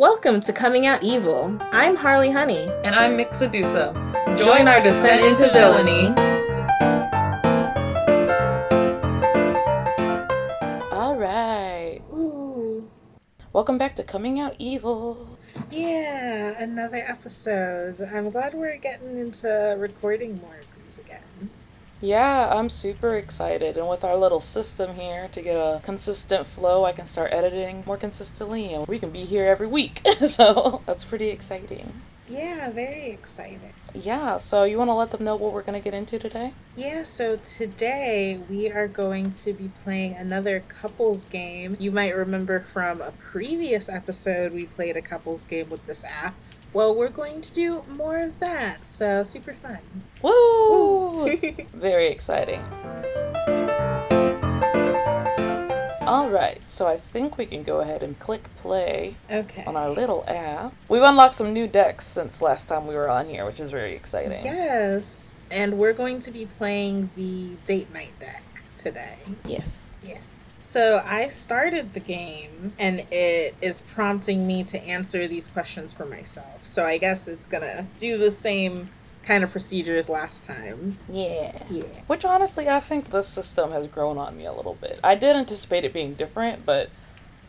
Welcome to Coming Out Evil. I'm Harley Honey. And I'm Mx Sedusa. Join our descent into villainy. All right. Ooh. Welcome back to Coming Out Evil. Yeah, another episode. I'm glad we're getting into recording more of these again. Yeah, I'm super excited. And with our little system here to get a consistent flow, I can start editing more consistently and we can be here every week. so that's pretty exciting. Yeah, very excited. Yeah, so you want to let them know what we're going to get into today? Yeah, so today we are going to be playing another couples game. You might remember from a previous episode, we played a couples game with this app. Well, we're going to do more of that, so super fun. Woo! Very exciting. All right, so I think we can go ahead and click play Okay. on our little app. We've unlocked some new decks since last time we were on here, which is very exciting. Yes, and we're going to be playing the date night deck today. Yes. Yes. So I started the game and it is prompting me to answer these questions for myself. So I guess it's gonna do the same kind of procedures last time. Yeah. Yeah. Which honestly, I think the system has grown on me a little bit. I did anticipate it being different, but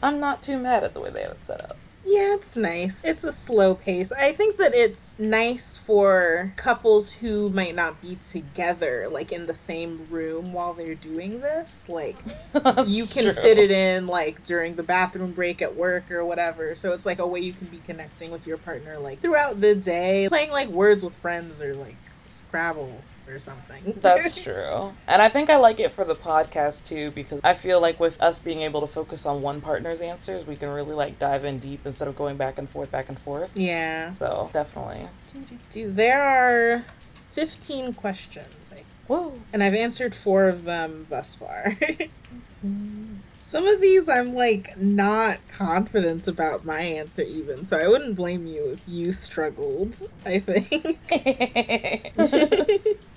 I'm not too mad at the way they have it set up. Yeah, it's nice. It's a slow pace. I think that it's nice for couples who might not be together, like in the same room while they're doing this. Like, you can True. fit it in, like, during the bathroom break at work or whatever. So it's like a way you can be connecting with your partner, like, throughout the day, playing, like, words with friends or, like, Scrabble or something. That's true. And I think I like it for the podcast too because I feel like with us being able to focus on one partner's answers, we can really like dive in deep instead of going back and forth, back and forth. yeah. So definitely. Do there are 15 questions, I Woo. and I've answered four of them thus far. Mm-hmm. Some of these I'm like not confident about my answer even, so I wouldn't blame you if you struggled, I think.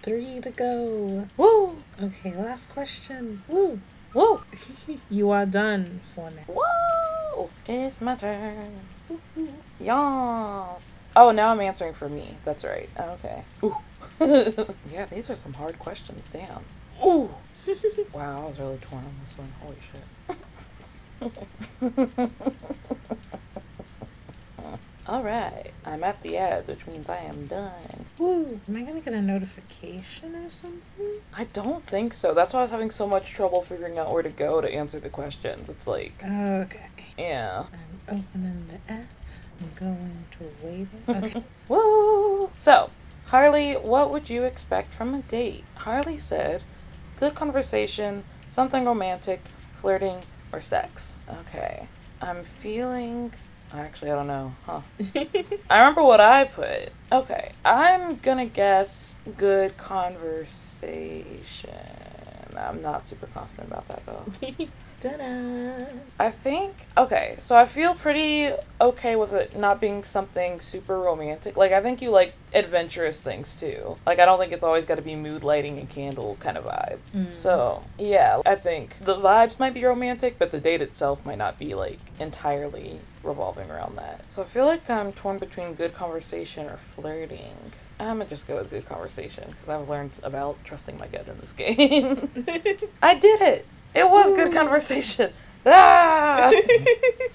Three to go. Woo. Okay, last question. Woo. Woo. You are done for now. Woo. It's my turn. Yas. Oh, now I'm answering for me. That's right. Oh, okay. Ooh. yeah, these are some hard questions. Damn. Ooh. Wow, I was really torn on this one. Holy shit. All right, I'm at the ads, which means I am done. Woo. Am I gonna get a notification or something? I don't think so. That's why I was having so much trouble figuring out where to go to answer the questions. It's like, Okay. yeah. I'm opening the app. I'm going to wait it. Okay. Woo! So, Harley, what would you expect from a date? Harley said, good conversation, something romantic, flirting, or sex. Okay. I'm feeling. Actually, I don't know. Huh. I remember what I put. Okay. I'm gonna guess good conversation. I'm not super confident about that though. Ta-da. I think okay, so I feel pretty okay with it not being something super romantic. Like I think you like adventurous things too. Like I don't think it's always got to be mood lighting and candle kind of vibe. Mm. So yeah, I think the vibes might be romantic, but the date itself might not be like entirely revolving around that. So I feel like I'm torn between good conversation or flirting. I'm gonna just go with good conversation because I've learned about trusting my gut in this game. I did it. It was good conversation. Ah!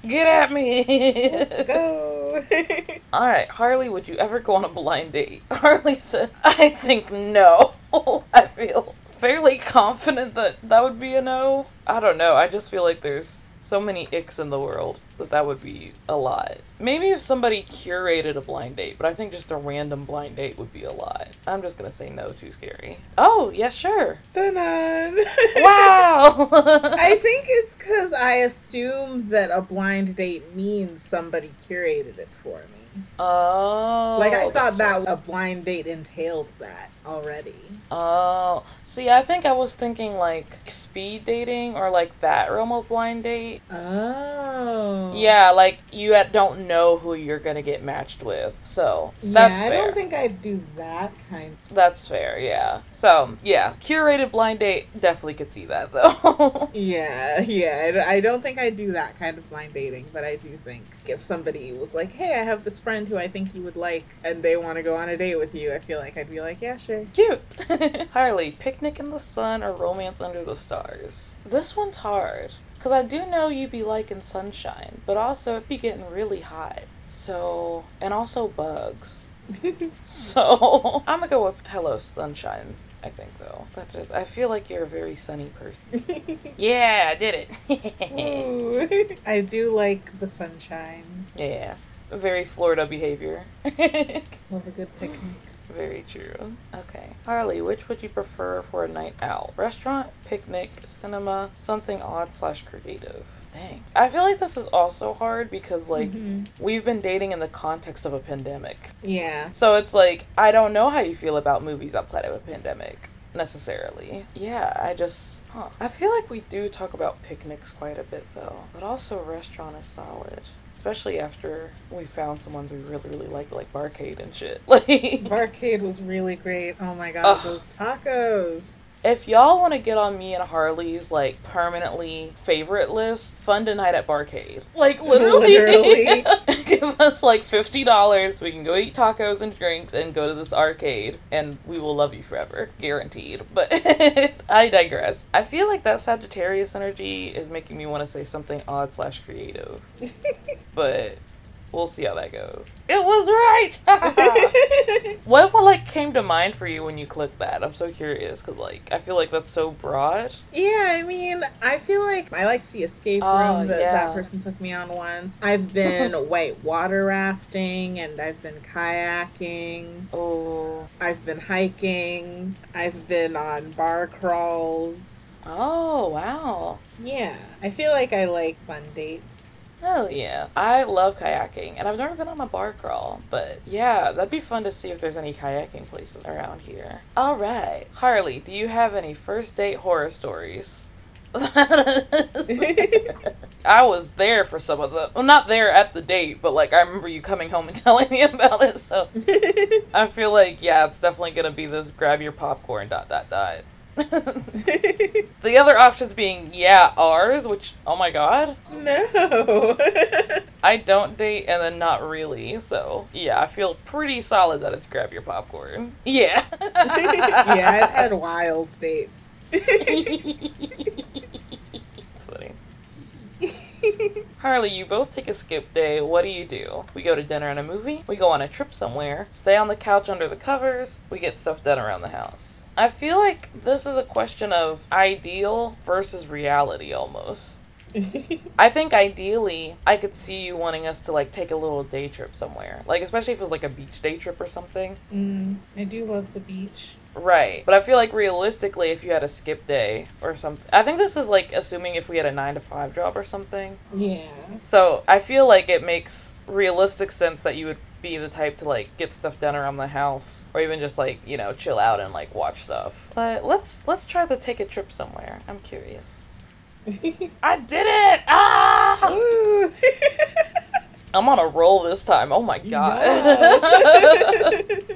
Get at me. Let's go. All right, Harley, would you ever go on a blind date? Harley said, I think no. I feel fairly confident that that would be a no. I don't know. I just feel like there's so many icks in the world that that would be a lot. Maybe if somebody curated a blind date, but I think just a random blind date would be a lot. I'm just gonna say no, too scary. Oh, yeah, sure. Wow! I think it's because I assume that a blind date means somebody curated it for me. Oh. Like I thought that right. a blind date entailed that already. Oh. See, I think I was thinking like speed dating or like that realm of blind date. Oh. Oh. Yeah, like you don't know who you're gonna get matched with, so that's yeah, I fair. don't think I'd do that kind. That's fair, yeah. So yeah, curated blind date definitely could see that though. Yeah, yeah. I, I don't think I'd do that kind of blind dating, but I do think if somebody was like, "Hey, I have this friend who I think you would like," and they want to go on a date with you, I feel like I'd be like, "Yeah, sure." Cute. Harley, picnic in the sun or romance under the stars? This one's hard. Because I do know you be liking sunshine, but also it be getting really hot. So, and also bugs. So, I'm gonna go with hello sunshine. I think though, that just I feel like you're a very sunny person. Yeah, I did it. I do like the sunshine. yeah, very Florida behavior. Love a good picnic. Very true. Okay. Harley, which would you prefer for a night out? Restaurant, picnic, cinema, something odd slash creative? Dang. I feel like this is also hard because, like, Mhm. we've been dating in the context of a pandemic. Yeah. So it's like, I don't know how you feel about movies outside of a pandemic necessarily. Yeah, I just. Huh. I feel like we do talk about picnics quite a bit though, but also restaurant is solid. Especially after we found some ones we really, really liked, like Barcade and shit. Like, Barcade was really great. Oh my god, Ugh. those tacos. If y'all want to get on me and Harley's like permanently favorite list, fund a night at Barcade. Like literally, Literally. give us like fifty dollars. We can go eat tacos and drinks and go to this arcade, and we will love you forever, guaranteed. But I digress. I feel like that Sagittarius energy is making me want to say something odd slash creative, but. We'll see how that goes. It was right. what like came to mind for you when you clicked that? I'm so curious because like I feel like that's so broad. Yeah, I mean, I feel like I like the escape oh, room Oh, that yeah. that person took me on once. I've been white water rafting and I've been kayaking. Oh, I've been hiking. I've been on bar crawls. oh wow. Yeah, I feel like I like fun dates. Hell yeah. I love kayaking, and I've never been on a bar crawl, but yeah, that'd be fun to see if there's any kayaking places around here. Alright. Harley, do you have any first date horror stories? I was there for some of them. Well, not there at the date, but like I remember you coming home and telling me about it, so I feel like, yeah, it's definitely gonna be this grab your popcorn, dot, dot, dot. the other options being, yeah, ours, which, oh my god. no. I don't date and then not really, so yeah, I feel pretty solid that it's grab your popcorn. Yeah. yeah, I've had wild dates. It's funny. Harley, you both take a skip day. What do you do? We go to dinner and a movie, we go on a trip somewhere, stay on the couch under the covers, we get stuff done around the house. I feel like this is a question of ideal versus reality almost. I think ideally, I could see you wanting us to like take a little day trip somewhere. Like, especially if it was like a beach day trip or something. mm, I do love the beach. Right. But I feel like realistically, if you had a skip day or something, I think this is like assuming if we had a nine to five job or something. Yeah. So I feel like it makes realistic sense that you would be the type to like get stuff done around the house or even just like you know chill out and like watch stuff. But let's let's try to take a trip somewhere. I'm curious. I did it! Ah. i'm on a roll this time oh my god Yes.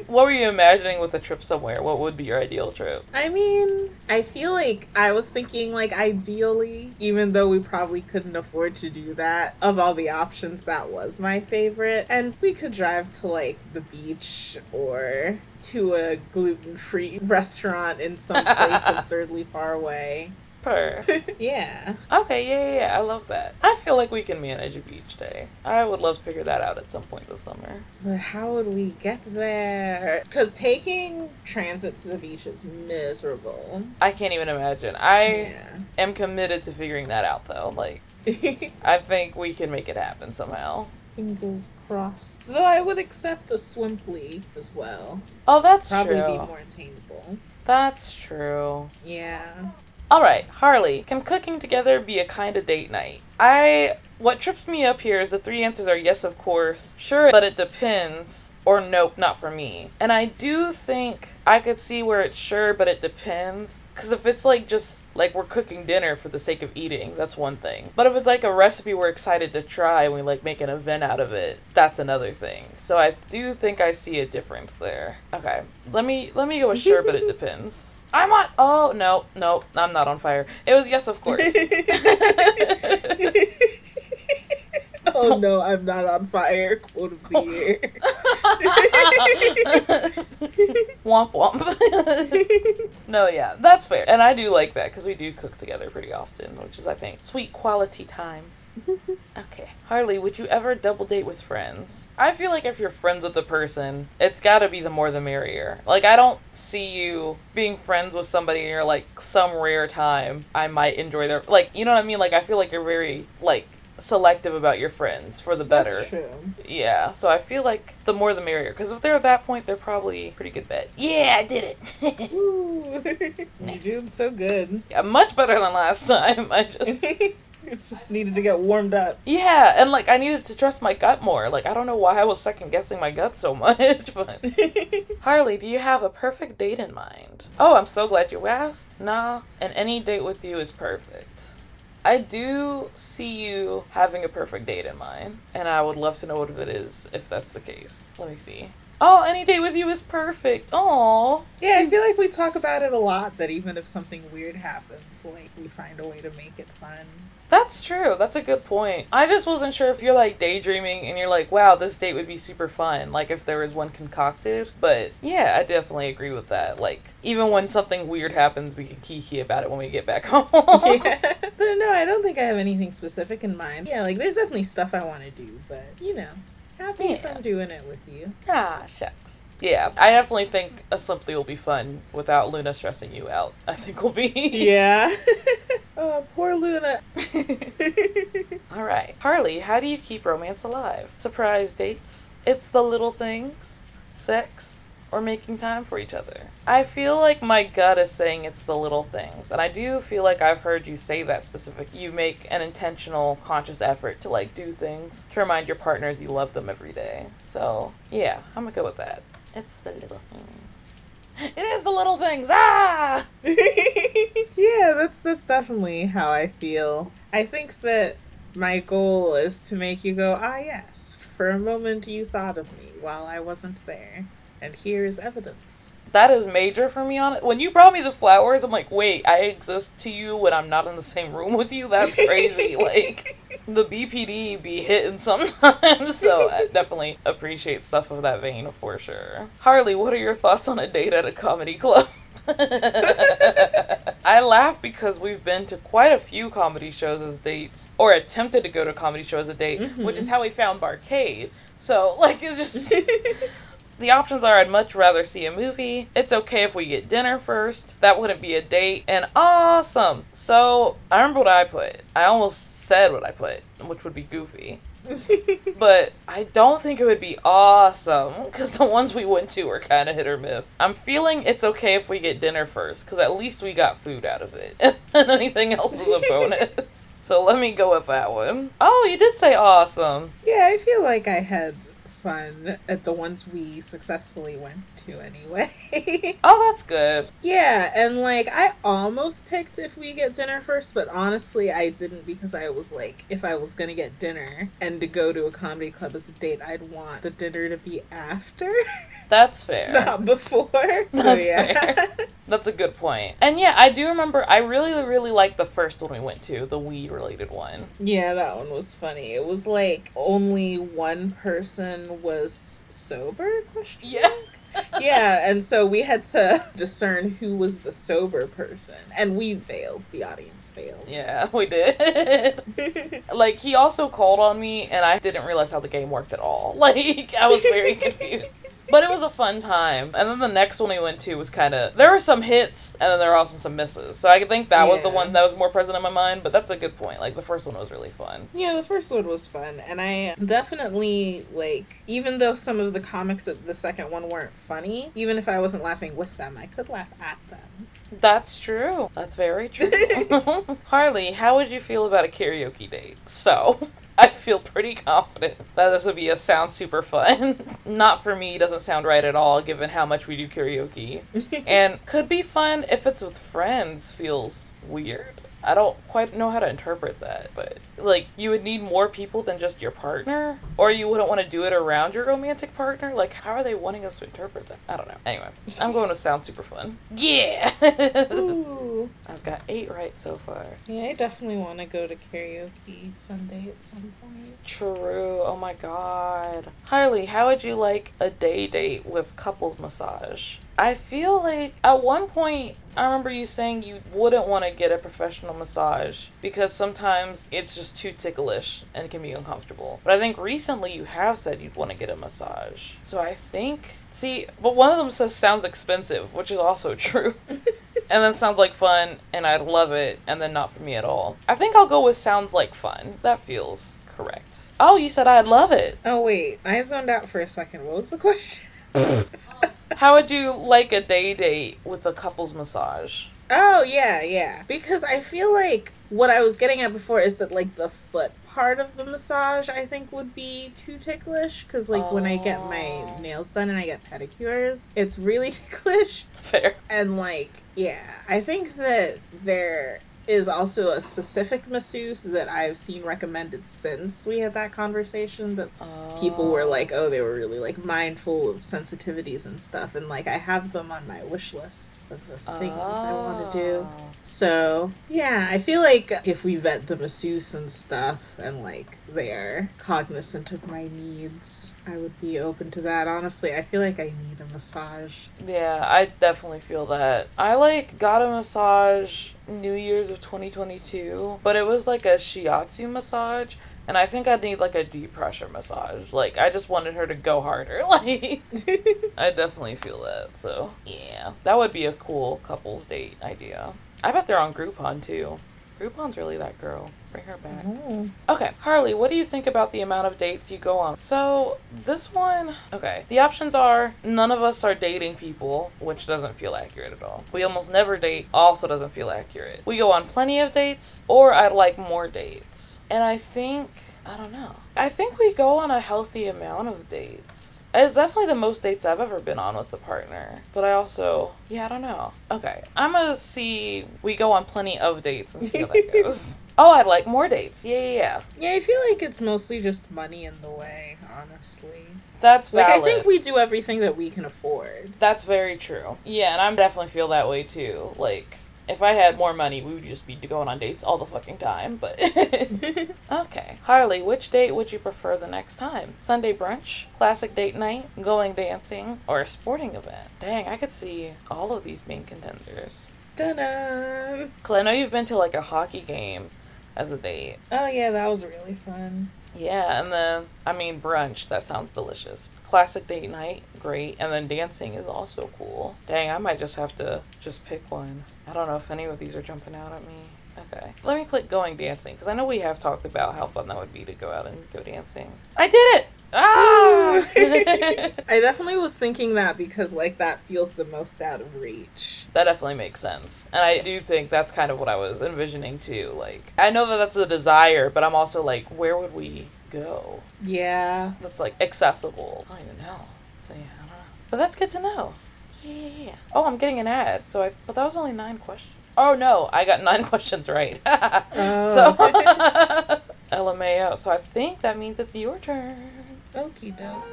what were you imagining with a trip somewhere what would be your ideal trip I mean, I feel like I was thinking, like, ideally, even though we probably couldn't afford to do that, of all the options, that was my favorite. And we could drive to, like, the beach or to a gluten free restaurant in some place absurdly far away. Per Yeah. okay yeah, yeah yeah i love that i feel like we can manage a beach day i would love to figure that out at some point this summer But how would we get there? Because taking transit to the beach is miserable. i can't even imagine i Yeah. am committed to figuring that out though. Like, I think we can make it happen somehow. Fingers crossed. Though I would accept a Swimply as well. Oh, that's Probably true. be more attainable. That's true. Yeah. All right, Harley, can cooking together be a kind of date night? I what trips me up here is the three answers are yes, of course, sure, but it depends, or nope, not for me. And I do think I could see where it's sure, but it depends. Because if it's like just like we're cooking dinner for the sake of eating, that's one thing. But if it's like a recipe we're excited to try and we like make an event out of it, that's another thing. So I do think I see a difference there. Okay. Let me let me go with sure, but it depends. I'm on oh no, no, I'm not on fire. It was yes of course. oh no, I'm not on fire. Quote of the year. womp womp. no, yeah, that's fair. And I do like that because we do cook together pretty often, which is, I think, sweet quality time. okay. Harley, would you ever double date with friends? I feel like if you're friends with the person, it's gotta be the more the merrier. Like, I don't see you being friends with somebody or like some rare time I might enjoy their. Like, you know what I mean? Like, I feel like you're very, like, selective about your friends for the better. That's true. Yeah, so I feel like the more the merrier. Because if they're at that point, they're probably pretty good bet. Yeah, I did it. Ooh. Nice. You're doing so good. yeah, much better than last time. I just. Just needed to get warmed up. Yeah, and like I needed to trust my gut more. Like I don't know why I was second guessing my gut so much, but Harley, do you have a perfect date in mind? Oh, I'm so glad you asked. Nah, and any date with you is perfect. I do see you having a perfect date in mind, and I would love to know what it is if that's the case. Let me see. Oh, any date with you is perfect. Oh, Yeah, I feel like we talk about it a lot that even if something weird happens, like we find a way to make it fun. That's true. That's a good point. I just wasn't sure if you're like daydreaming and you're like, wow, this date would be super fun. Like if there was one concocted. But yeah, I definitely agree with that. Like even when something weird happens, we can kiki about it when we get back home. yeah. But no, I don't think I have anything specific in mind. Yeah, like there's definitely stuff I want to do, but you know, happy if Yeah. I'm doing it with you. Ah, shucks. Yeah, I definitely think a Swimply will be fun without Luna stressing you out. I think will be. Yeah. oh, poor Luna. All right. Harley, how do you keep romance alive? Surprise dates? It's the little things? Sex? Or making time for each other? I feel like my gut is saying it's the little things. And I do feel like I've heard you say that specific. You make an intentional, conscious effort to like do things to remind your partners you love them every day. So, yeah, I'm gonna go with that. It's the little things. It is the little things. Ah! yeah, that's that's definitely how I feel. I think that my goal is to make you go, ah yes, for a moment you thought of me while I wasn't there. And here is evidence. That is major for me on it. When you brought me the flowers, I'm like, wait, I exist to you when I'm not in the same room with you? That's crazy. like, the BPD be hitting sometimes. so I definitely appreciate stuff of that vein for sure. Harley, what are your thoughts on a date at a comedy club? I laugh because we've been to quite a few comedy shows as dates, or attempted to go to comedy shows as a date, which is mm-hmm. how we found Barcade. So, like, it's just. The options are I'd much rather see a movie. It's okay if we get dinner first. That wouldn't be a date. And awesome. So I remember what I put. I almost said what I put, which would be goofy. But I don't think it would be awesome because the ones we went to were kind of hit or miss. I'm feeling it's okay if we get dinner first because at least we got food out of it. and anything else is a bonus. so let me go with that one. Oh, you did say awesome. yeah, I feel like I had fun at the ones we successfully went to anyway. Oh, that's good. yeah, and like I almost picked if we get dinner first, but honestly I didn't because I was like, if I was gonna get dinner and to go to a comedy club as a date, I'd want the dinner to be after, That's fair. not before. So That's yeah. fair. That's a good point. And yeah, I do remember I really, really liked the first one we went to, the weed related one. Yeah, that one was funny. It was like only one person was sober? Question Yeah. yeah, and so we had to discern who was the sober person, and we failed. The audience failed. Yeah, we did. like he also called on me and I didn't realize how the game worked at all. Like I was very confused. But it was a fun time. And then the next one we went to was kind of there were some hits and then there were also some misses. So I think that was the one that was more present in my mind, but that's a good point. Like the first one was really fun. Yeah, the first one was fun, and I definitely like. Even though some of the comics at the second one weren't funny, even if I wasn't laughing with them, I could laugh at them. That's true. That's very true. Harley, how would you feel about a karaoke date? So, I feel pretty confident that this would be a sound super fun. Not for me doesn't sound right at all given how much we do karaoke. and could be fun if it's with friends feels weird. I don't quite know how to interpret that, but like you would need more people than just your partner, or you wouldn't want to do it around your romantic partner. Like, how are they wanting us to interpret that? I don't know. Anyway, I'm going to sound super fun. Yeah. I've got eight right so far. Yeah, I definitely want to go to karaoke Sunday at some point. True. Oh my god. Harley, how would you like a day date with couples massage? I feel like at one point I remember you saying you wouldn't want to get a professional massage because sometimes it's just too ticklish and can be uncomfortable. But I think recently you have said you'd want to get a massage. So I think see, but one of them says sounds expensive, which is also true. and then sounds like fun and I'd love it and then not for me at all. I think I'll go with sounds like fun. That feels correct. Oh, you said I'd love it. Oh wait, I zoned out for a second. What was the question? How would you like a day date with a couples massage? Oh yeah, yeah. Because I feel like what I was getting at before is that like the foot part of the massage I think would be too ticklish because like when I get my Oh. nails done and I get pedicures, it's really ticklish Fair. and like yeah, I think that there is also a specific masseuse that I've seen recommended since we had that conversation that people were like, oh, oh they were really like mindful of sensitivities and stuff, and like I have them on my wish list of things I want to do. Oh. So yeah, I feel like if we vet the masseuse and stuff, and like they're cognizant of my needs, I would be open to that. Honestly, I feel like I need a massage. Yeah, I definitely feel that. I like got a massage New Year's of 2022, but it was like a shiatsu massage. And I think I'd need like a deep pressure massage. Like I just wanted her to go harder. Like I definitely feel that. So yeah, that would be a cool couples date idea. I bet they're on Groupon too. Groupon's really that girl. Bring her back. Oh. Okay, Harley, what do you think about the amount of dates you go on? So, this one, okay, the options are none of us are dating people, which doesn't feel accurate at all. We almost never date, also doesn't feel accurate. We go on plenty of dates, or I'd like more dates. And I think, I don't know, I think we go on a healthy amount of dates. It's definitely the most dates I've ever been on with a partner. But I also, yeah, I don't know. Okay, I'm gonna see, we go on plenty of dates and see how that goes. Oh, I'd like more dates. Yeah, yeah, yeah. Yeah, I feel like it's mostly just money in the way, honestly. That's Like. I think we do everything that we can afford. That's very true. Yeah, and I definitely feel that way too. Like, if I had more money, we would just be going on dates all the fucking time. But okay, Harley, which date would you prefer the next time? Sunday brunch, classic date night, going dancing, or a sporting event? Dang, I could see all of these being contenders. Ta-da! Cause I know you've been to like a hockey game as a date. Oh yeah, that was really fun. Yeah, and then I mean brunch, that sounds delicious. Classic date night, great. And then dancing is also cool. Dang, I might just have to just pick one. I don't know if any of these are jumping out at me. Okay. Let me click going dancing because I know we have talked about how fun that would be to go out and go dancing. I did it! Ah! I definitely was thinking that because like that feels the most out of reach. that definitely makes sense. And I do think that's kind of what I was envisioning too. Like, I know that that's a desire, but I'm also like, where would we go? Yeah. that's like accessible. I don't even know. So yeah, I don't know. But that's good to know. Yeah. Oh, I'm getting an ad. So I but that was only nine questions. Oh no, I got nine questions right. Oh. So LMAO. So I think that means it's your turn. Okie doke.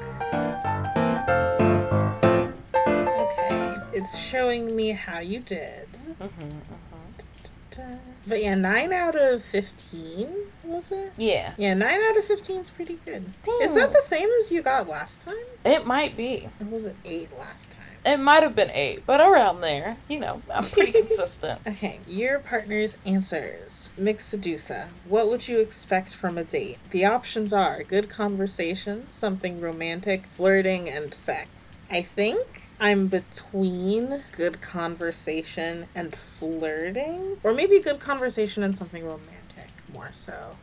Okay, it's showing me how you did. hmm But yeah, 9 out of 15, was it? Yeah. Yeah, 9 out of 15 is pretty good. Is that the same as you got last time? It might be. Or was it 8 last time? It might have been eight, but around there. You know, I'm pretty consistent. Okay, your partner's answers. Mx Sedusa. What would you expect from a date? The options are good conversation, something romantic, flirting, and sex. I think I'm between good conversation and flirting, or maybe good conversation and something romantic more so.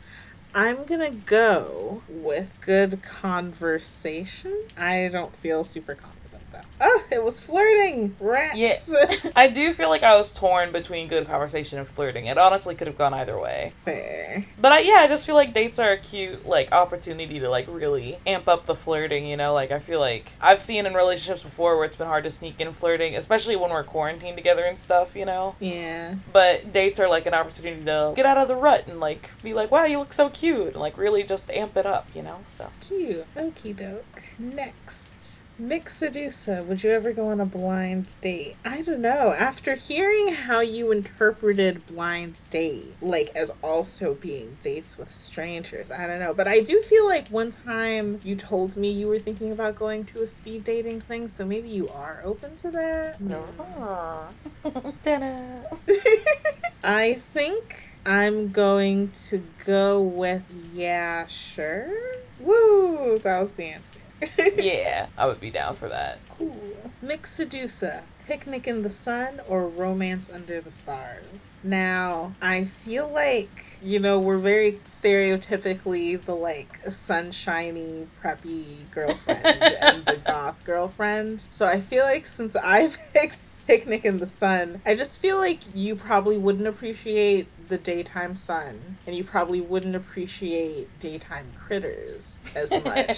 I'm gonna go with good conversation. I don't feel super confident. Oh, it was flirting. Rats. Yeah. I do feel like I was torn between good conversation and flirting. It honestly could have gone either way. Fair. But I, yeah, I just feel like dates are a cute like opportunity to like really amp up the flirting. You know, like I feel like I've seen in relationships before where it's been hard to sneak in flirting, especially when we're quarantined together and stuff. You know. Yeah. But dates are like an opportunity to get out of the rut and like be like, wow, you look so cute, and like really just amp it up. You know. So. Cute. Okie doke. Next. Mx Sedusa, would you ever go on a blind date? I don't know. After hearing how you interpreted blind date, like as also being dates with strangers, I don't know. But I do feel like one time you told me you were thinking about going to a speed dating thing, so maybe you are open to that. Ta-da. I think I'm going to go with yeah, sure. Woo! That was the answer. yeah, I would be down for that. Cool. Mx Sedusa. Picnic in the Sun or Romance Under the Stars. Now, I feel like, you know, we're very stereotypically the like sunshiny, preppy girlfriend and the goth girlfriend. So I feel like since I picked Picnic in the Sun, I just feel like you probably wouldn't appreciate the daytime sun and you probably wouldn't appreciate daytime critters as much.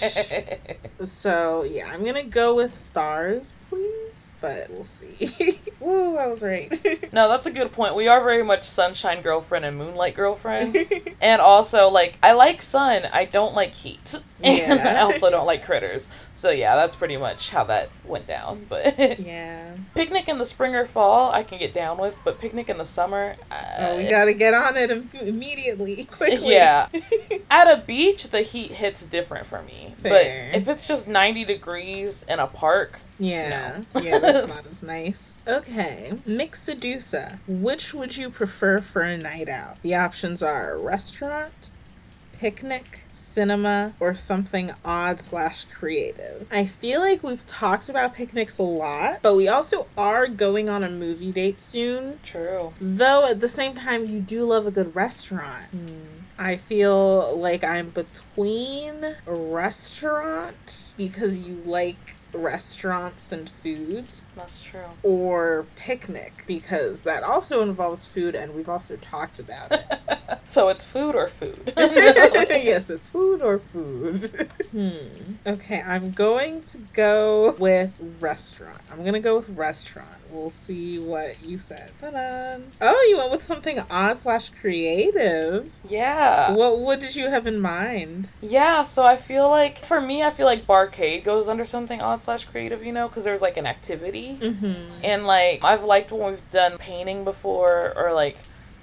so yeah, I'm gonna go with stars, please. But we'll see. Woo, I was right. No, that's a good point. We are very much sunshine girlfriend and moonlight girlfriend. and also, like, I like sun, I don't like heat. And I also don't like critters. So yeah, that's pretty much how that went down. But yeah. picnic in the spring or fall, I can get down with, but picnic in the summer, uh, Oh, we gotta get on it im- immediately, quickly. Yeah. At a beach, the heat hits different for me. Fair. But if it's just 90 degrees in a park, Yeah. Yeah, that's not as nice. Okay. Mx Sedusa. Which would you prefer for a night out? The options are restaurant, picnic, cinema, or something odd slash creative. I feel like we've talked about picnics a lot, but we also are going on a movie date soon. true. Though at the same time, you do love a good restaurant. Hmm. I feel like I'm between a restaurant because you like restaurants and food That's true. or picnic because that also involves food and we've also talked about it. So it's food or food. yes, it's food or food. hmm. Okay, I'm going to go with restaurant. I'm going to go with restaurant. We'll see what you said. Ta-da. Oh, you went with something odd slash creative. yeah. What what did you have in mind? Yeah, so I feel like, for me, I feel like Barcade goes under something odd slash creative, you know, because there's like an activity. Mm-hmm. And like, I've liked when we've done painting before, or like,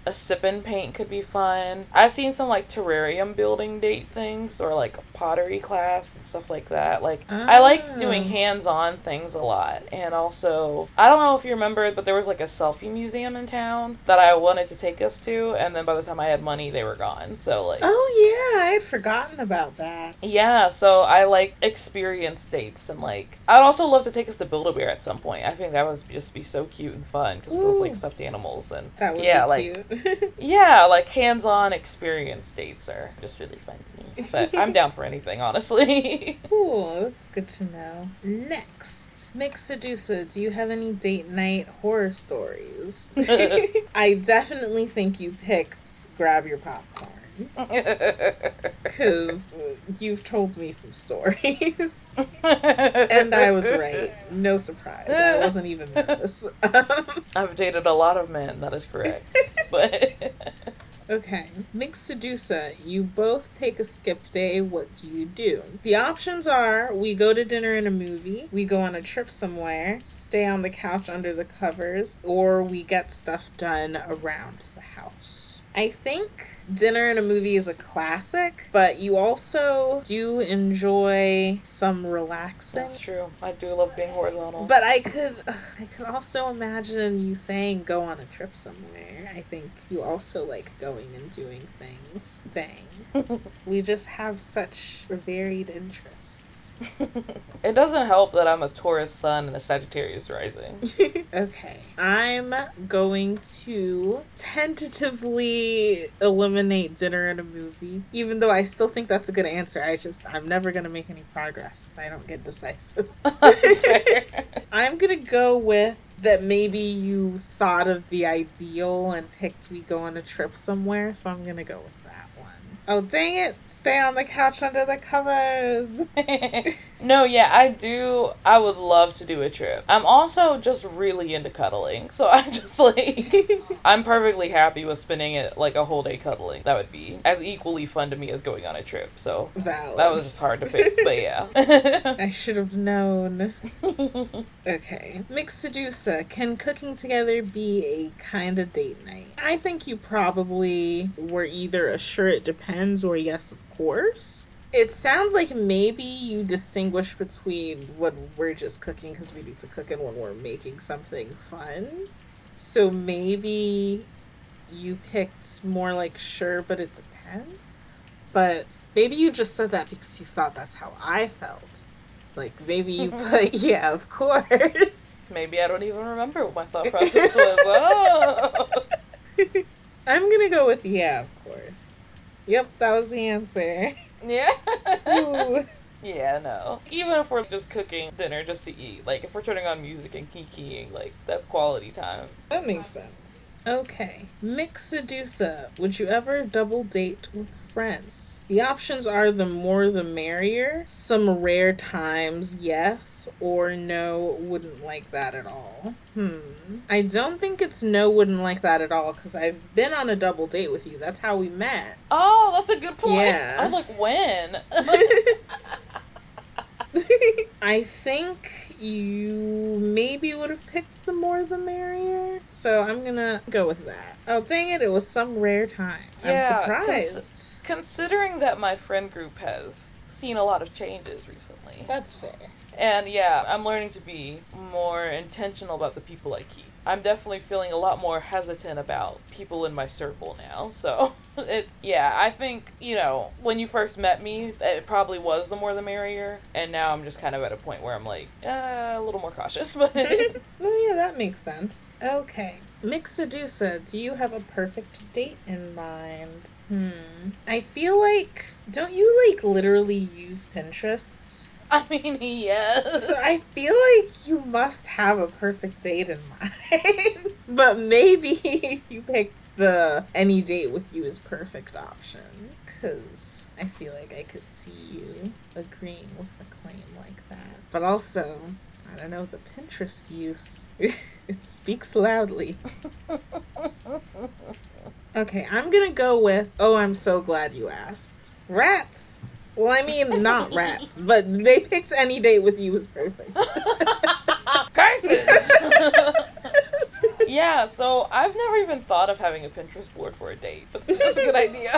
a sip and paint could be fun. I've seen some like terrarium building date things or like pottery class and stuff like that. Like I like ah. doing Oh. hands-on things a lot. And also, I don't know if you remember, but there was like a selfie museum in town that I wanted to take us to, and then by the time I had money, they were gone. So like Oh yeah, I had forgotten about that. yeah, so I like experience dates and like I'd also love to take us to Build a Bear at some point. I think that would just be so cute and fun because we both like stuffed animals and That would yeah, be like cute. yeah, like hands-on experience dates are just really fun to me. But I'm down for anything, honestly. cool, that's good to know. Next, Mx Sedusa, do you have any date night horror stories? I definitely think you picked Grab Your Popcorn. Because you've told me some stories. and I was right. No surprise. I wasn't even nervous. I've dated a lot of men, that is correct. But Okay. Mx Sedusa, you both take a skip day. What do you do? The options are we go to dinner and a movie, we go on a trip somewhere, stay on the couch under the covers, or we get stuff done around the house. I think dinner and a movie is a classic, but you also do enjoy some relaxing. that's true. I do love being horizontal. But I could, I could also imagine you saying go on a trip somewhere. I think you also like going and doing things. Dang, we just have such varied interests. it doesn't help that I'm a Taurus sun and a Sagittarius rising. okay, I'm going to tentatively eliminate eliminate dinner and a movie. Even though I still think that's a good answer, I just I'm never gonna make any progress if I don't get decisive. I'm gonna go with that maybe you thought of the ideal and picked we go on a trip somewhere, so I'm gonna go with Oh, dang it. Stay on the couch under the covers. no, yeah, I do. I would love to do a trip. I'm also just really into cuddling. So I'm just like, I'm perfectly happy with spending it like a whole day cuddling. That would be as equally fun to me as going on a trip. So Valid. that was just hard to pick. but yeah. I should have known. okay. Mx Sedusa. Can cooking together be a kind of date night? I think you probably were either a sure it depends depends or yes, of course. It sounds like maybe you distinguish between when we're just cooking because we need to cook and when we're making something fun. So maybe you picked more like sure, but it depends. But maybe you just said that because you thought that's how I felt. Like maybe you mm-hmm. put yeah, of course. Maybe I don't even remember what my thought process was. Oh. I'm gonna go with yeah, of course. Yep, that was the answer. Yeah. yeah, no. Even if we're just cooking dinner just to eat, like if we're turning on music and kikiing, like that's quality time. That makes sense. Okay. Mx Sedusa. Would you ever double date with friends? The options are the more the merrier. Some rare times, yes, or no, wouldn't like that at all. Hmm. I don't think it's no, wouldn't like that at all because I've been on a double date with you. That's how we met. Oh, that's a good point. Yeah. I was like, when? I think you maybe would have picked the more the merrier. So I'm gonna go with that. Oh dang it, it was some rare time. Yeah, I'm surprised. Cons- considering that my friend group has seen a lot of changes recently. That's fair. And yeah, I'm learning to be more intentional about the people I keep. I'm definitely feeling a lot more hesitant about people in my circle now. So it's, yeah, I think, you know, when you first met me, it probably was the more the merrier. And now I'm just kind of at a point where I'm like, uh, a little more cautious. But well, yeah, that makes sense. Okay. Mx Sedusa, do you have a perfect date in mind? Hmm. I feel like, don't you like literally use Pinterest? I mean, yes. So I feel like you must have a perfect date in mind. but maybe you picked the any date with you is perfect option. Because I feel like I could see you agreeing with a claim like that. But also, I don't know, the Pinterest use, it speaks loudly. Okay, I'm gonna go with, oh, I'm so glad you asked. Rats well, I mean, not rats, but they picked any date with you was perfect. Curses! yeah, so I've never even thought of having a Pinterest board for a date, but that's a good idea.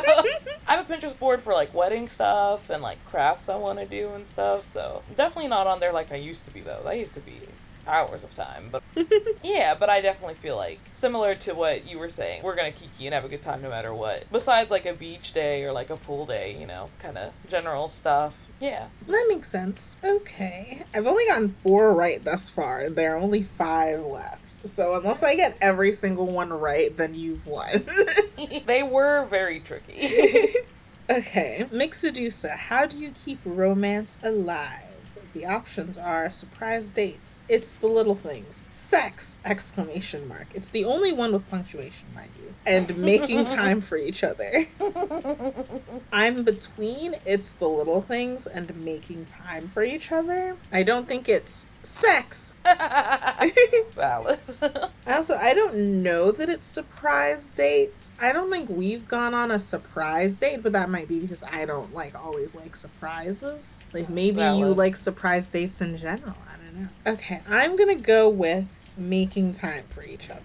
I have a Pinterest board for like wedding stuff and like crafts I want to do and stuff, so definitely not on there like I used to be though. That used to be hours of time. But yeah, but I definitely feel like similar to what you were saying, we're gonna kiki and have a good time no matter what. Besides like a beach day or like a pool day, you know, kind of general stuff. Yeah. That makes sense. Okay. I've only gotten four right thus far, and there are only five left. So unless I get every single one right, then you've won. they were very tricky. okay. Mx Sedusa, how do you keep romance alive? The options are surprise dates. It's the little things. Sex! Exclamation mark. It's the only one with punctuation, mind. And making time for each other. I'm between it's the little things and making time for each other. I don't think it's sex. Valid. also, I don't know that it's surprise dates. I don't think we've gone on a surprise date, but that might be because I don't like always like surprises. Like maybe Valid. you like surprise dates in general. I don't know. Okay, I'm gonna go with making time for each other.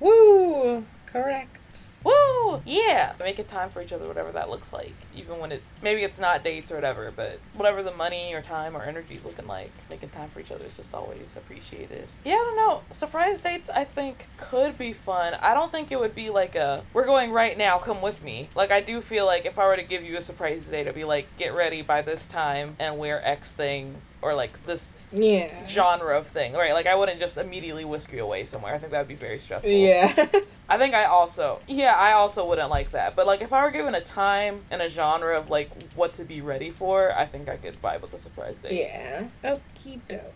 Woo! Correct. Woo! Yeah! make Making time for each other, whatever that looks like. Even when it, maybe it's not dates or whatever, but whatever the money or time or energy is looking like, making time for each other is just always appreciated. Yeah, I don't know. Surprise dates, I think, could be fun. I don't think it would be like a, we're going right now, come with me. Like, I do feel like if I were to give you a surprise date, I'd be like, get ready by this time and wear X thing or like this yeah genre of thing right like i wouldn't just immediately whisk you away somewhere i think that would be very stressful yeah i think i also yeah I also wouldn't like that. But like if I were given a time and a genre of like what to be ready for, I think I could vibe with a surprise date. Yeah. Okie doke.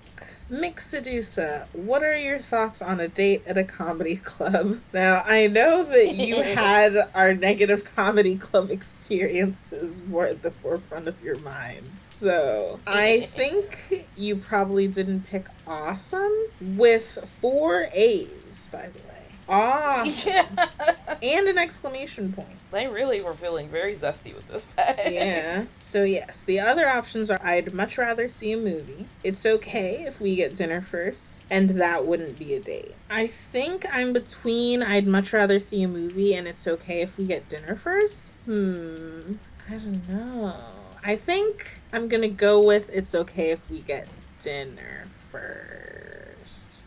Mx Sedusa, what are your thoughts on a date at a comedy club? Now, I know that you had our negative comedy club experiences more at the forefront of your mind. So, I think you probably didn't pick awesome with four A's, by the way. Awesome. Yeah. And an exclamation point. They really were feeling very zesty with this bag. Yeah. So, yes, the other options are I'd much rather see a movie. It's okay if we get dinner first, and that wouldn't be a date. I think I'm between I'd much rather see a movie and it's okay if we get dinner first. Hmm. I don't know. I think I'm gonna go with it's okay if we get dinner first.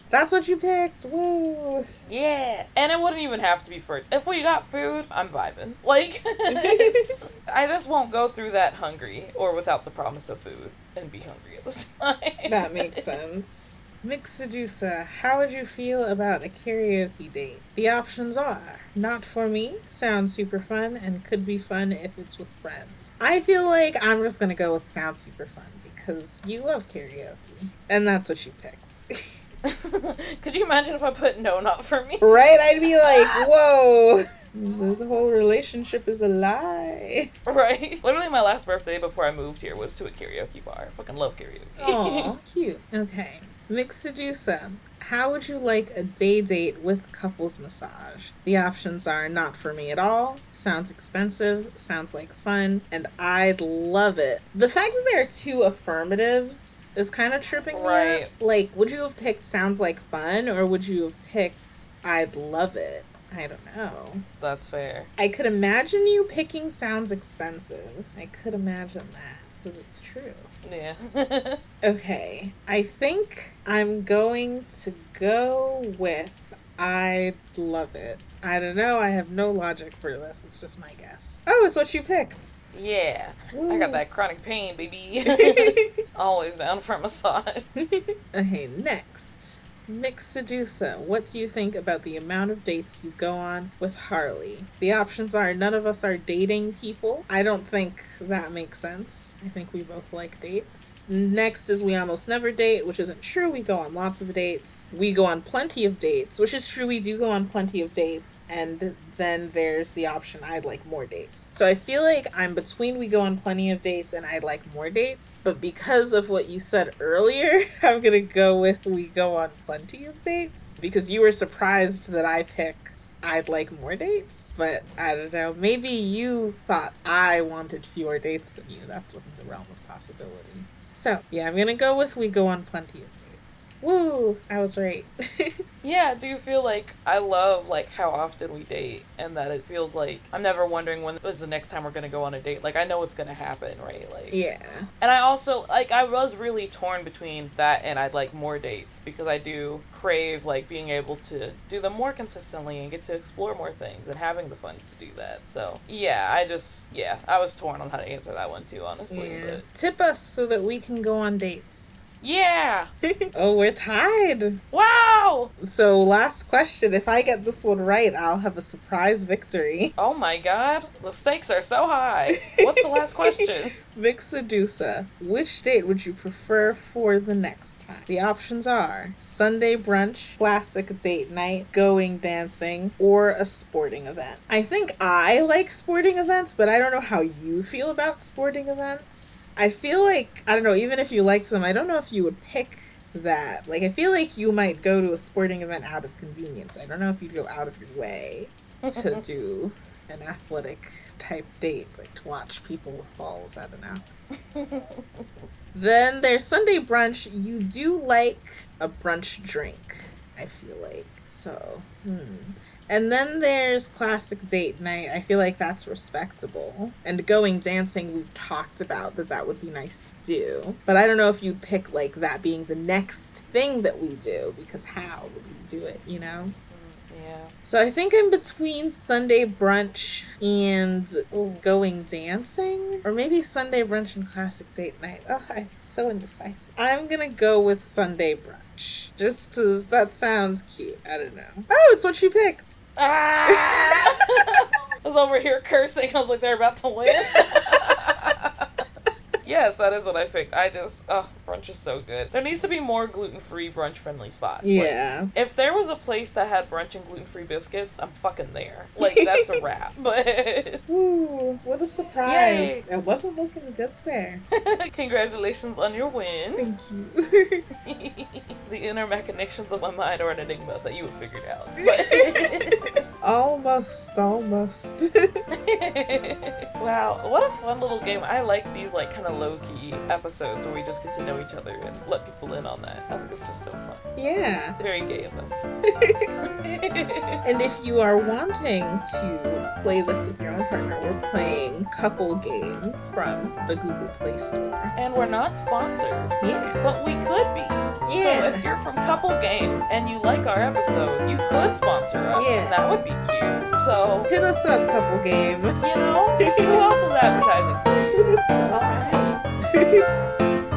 That's what you picked. Woo. Yeah, and it wouldn't even have to be first. If we got food, I'm vibing. Like, I just won't go through that hungry or without the promise of food and be hungry at the time. That makes sense. Mx Sedusa, how would you feel about a karaoke date? The options are not for me, sounds super fun, and could be fun if it's with friends. I feel like I'm just gonna go with sounds super fun because you love karaoke, and that's what you picked. Could you imagine if I put no, not for me? right? I'd be like, whoa, this whole relationship is a lie. Right. Literally, my last birthday before I moved here was to a karaoke bar. I fucking love karaoke. Aw, cute. Okay. Mx Sedusa. How would you like a day date with couples massage? The options are not for me at all, sounds expensive, sounds like fun, and I'd love it. The fact that there are two affirmatives is kind of tripping me Right. up. Like, would you have picked sounds like fun or would you have picked I'd love it? I don't know. That's fair. I could imagine you picking sounds expensive. I could imagine that because it's true. Yeah. Okay, I think I'm going to go with I love it. I don't know, I have no logic for this, it's just my guess. Oh, it's what you picked. yeah. I got that chronic pain, baby. Always down for a massage. okay, next. Mx Sedusa, what do you think about the amount of dates you go on with Harley? The options are none of us are dating people. I don't think that makes sense. I think we both like dates. Next is we almost never date, which isn't true. We go on lots of dates. We go on plenty of dates, which is true. We do go on plenty of dates. And then there's the option I'd like more dates. So I feel like I'm between we go on plenty of dates and I'd like more dates. But because of what you said earlier, I'm going to go with we go on plenty of dates because you were surprised that I picked I'd like more dates. But I don't know. Maybe you thought I wanted fewer dates than you. That's within the realm of possibility. So yeah, I'm going to go with we go on plenty of dates. Woo! I was right. Yeah, do you feel like I love like how often we date and that it feels like I'm never wondering when is the next time we're gonna go on a date. Like I know it's gonna happen, right? Like yeah. And I also like I was really torn between that and I'd like more dates because I do crave like being able to do them more consistently and get to explore more things and having the funds to do that. So yeah, I just yeah, I was torn on how to answer that one too, honestly. Yeah. But Tip us so that we can go on dates. Yeah. oh, we're tied. Wow. So, last question. If I get this one right, I'll have a surprise victory. Oh my god. The stakes are so high. What's the last question? Mx Sedusa, which date would you prefer for the next time? The options are Sunday brunch, classic date night, going dancing, or a sporting event. I think I like sporting events, but I don't know how you feel about sporting events. I feel like, I don't know, even if you liked them, I don't know if you would pick that. Like, I feel like you might go to a sporting event out of convenience. I don't know if you'd go out of your way to do an athletic type date, like to watch people with balls. I don't know. then there's Sunday brunch. You do like a brunch drink, I feel like. So, hmm. And then there's classic date night. I feel like that's respectable. And going dancing, we've talked about that that would be nice to do. But I don't know if you'd pick like that being the next thing that we do because how would we do it, you know? So I think I'm between Sunday brunch and going dancing, or maybe Sunday brunch and classic date night. Oh, I'm so indecisive. I'm gonna go with Sunday brunch. Just because that sounds cute. I don't know. Oh, it's what you picked. Ah! I was over here cursing. I was like, they're about to win. yes, that is what I picked. I just, oh, brunch is so good. There needs to be more gluten free brunch friendly spots. Yeah. Like, if there was a place that had brunch and gluten free biscuits, I'm fucking there. Like, that's a wrap. But. Ooh, what a surprise. Yay. It wasn't looking good there. Congratulations on your win. Thank you. the inner machinations of my mind are an enigma that you have figured out. Almost, almost. wow, what a fun little game. I like these, like, kind of low key episodes where we just get to know each other and let people in on that. I think it's just so fun. Yeah. Very gay of us. and if you are wanting to play this with your own partner, we're playing Couple Game from the Google Play Store. And we're not sponsored. Yeah. But we could be. Yeah. So if you're from Couple Game and you like our episode, you could sponsor us. Yeah. And that would be cute. So hit us up, Couple Game. You know? Who else is advertising for you? All right.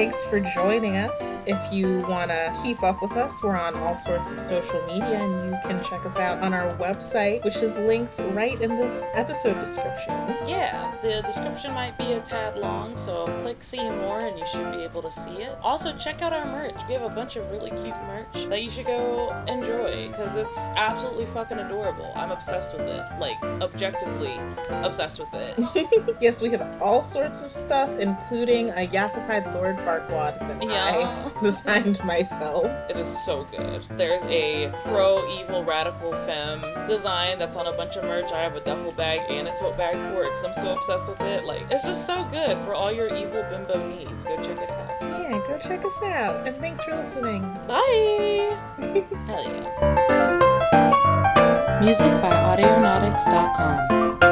Thanks for joining us. If you want to keep up with us, we're on all sorts of social media and you can check us out on our website, which is linked right in this episode description. Yeah, the description might be a tad long, so click see more and you should be able to see it. Also, check out our merch. We have a bunch of really cute merch that you should go enjoy because it's absolutely fucking adorable. I'm obsessed with it. Like, objectively obsessed with it. yes, we have all sorts of stuff, including a yassified Lord Farquaad that yeah. I designed myself. It is so good. There's a pro evil radical femme design that's on a bunch of merch. I have a duffel bag and a tote bag for it because I'm so obsessed with it. Like, it's just so good for all your evil bimbo needs. Go check it out. Yeah, go check us out. And thanks for listening. Bye. Hell yeah. Music by Audionautics.com.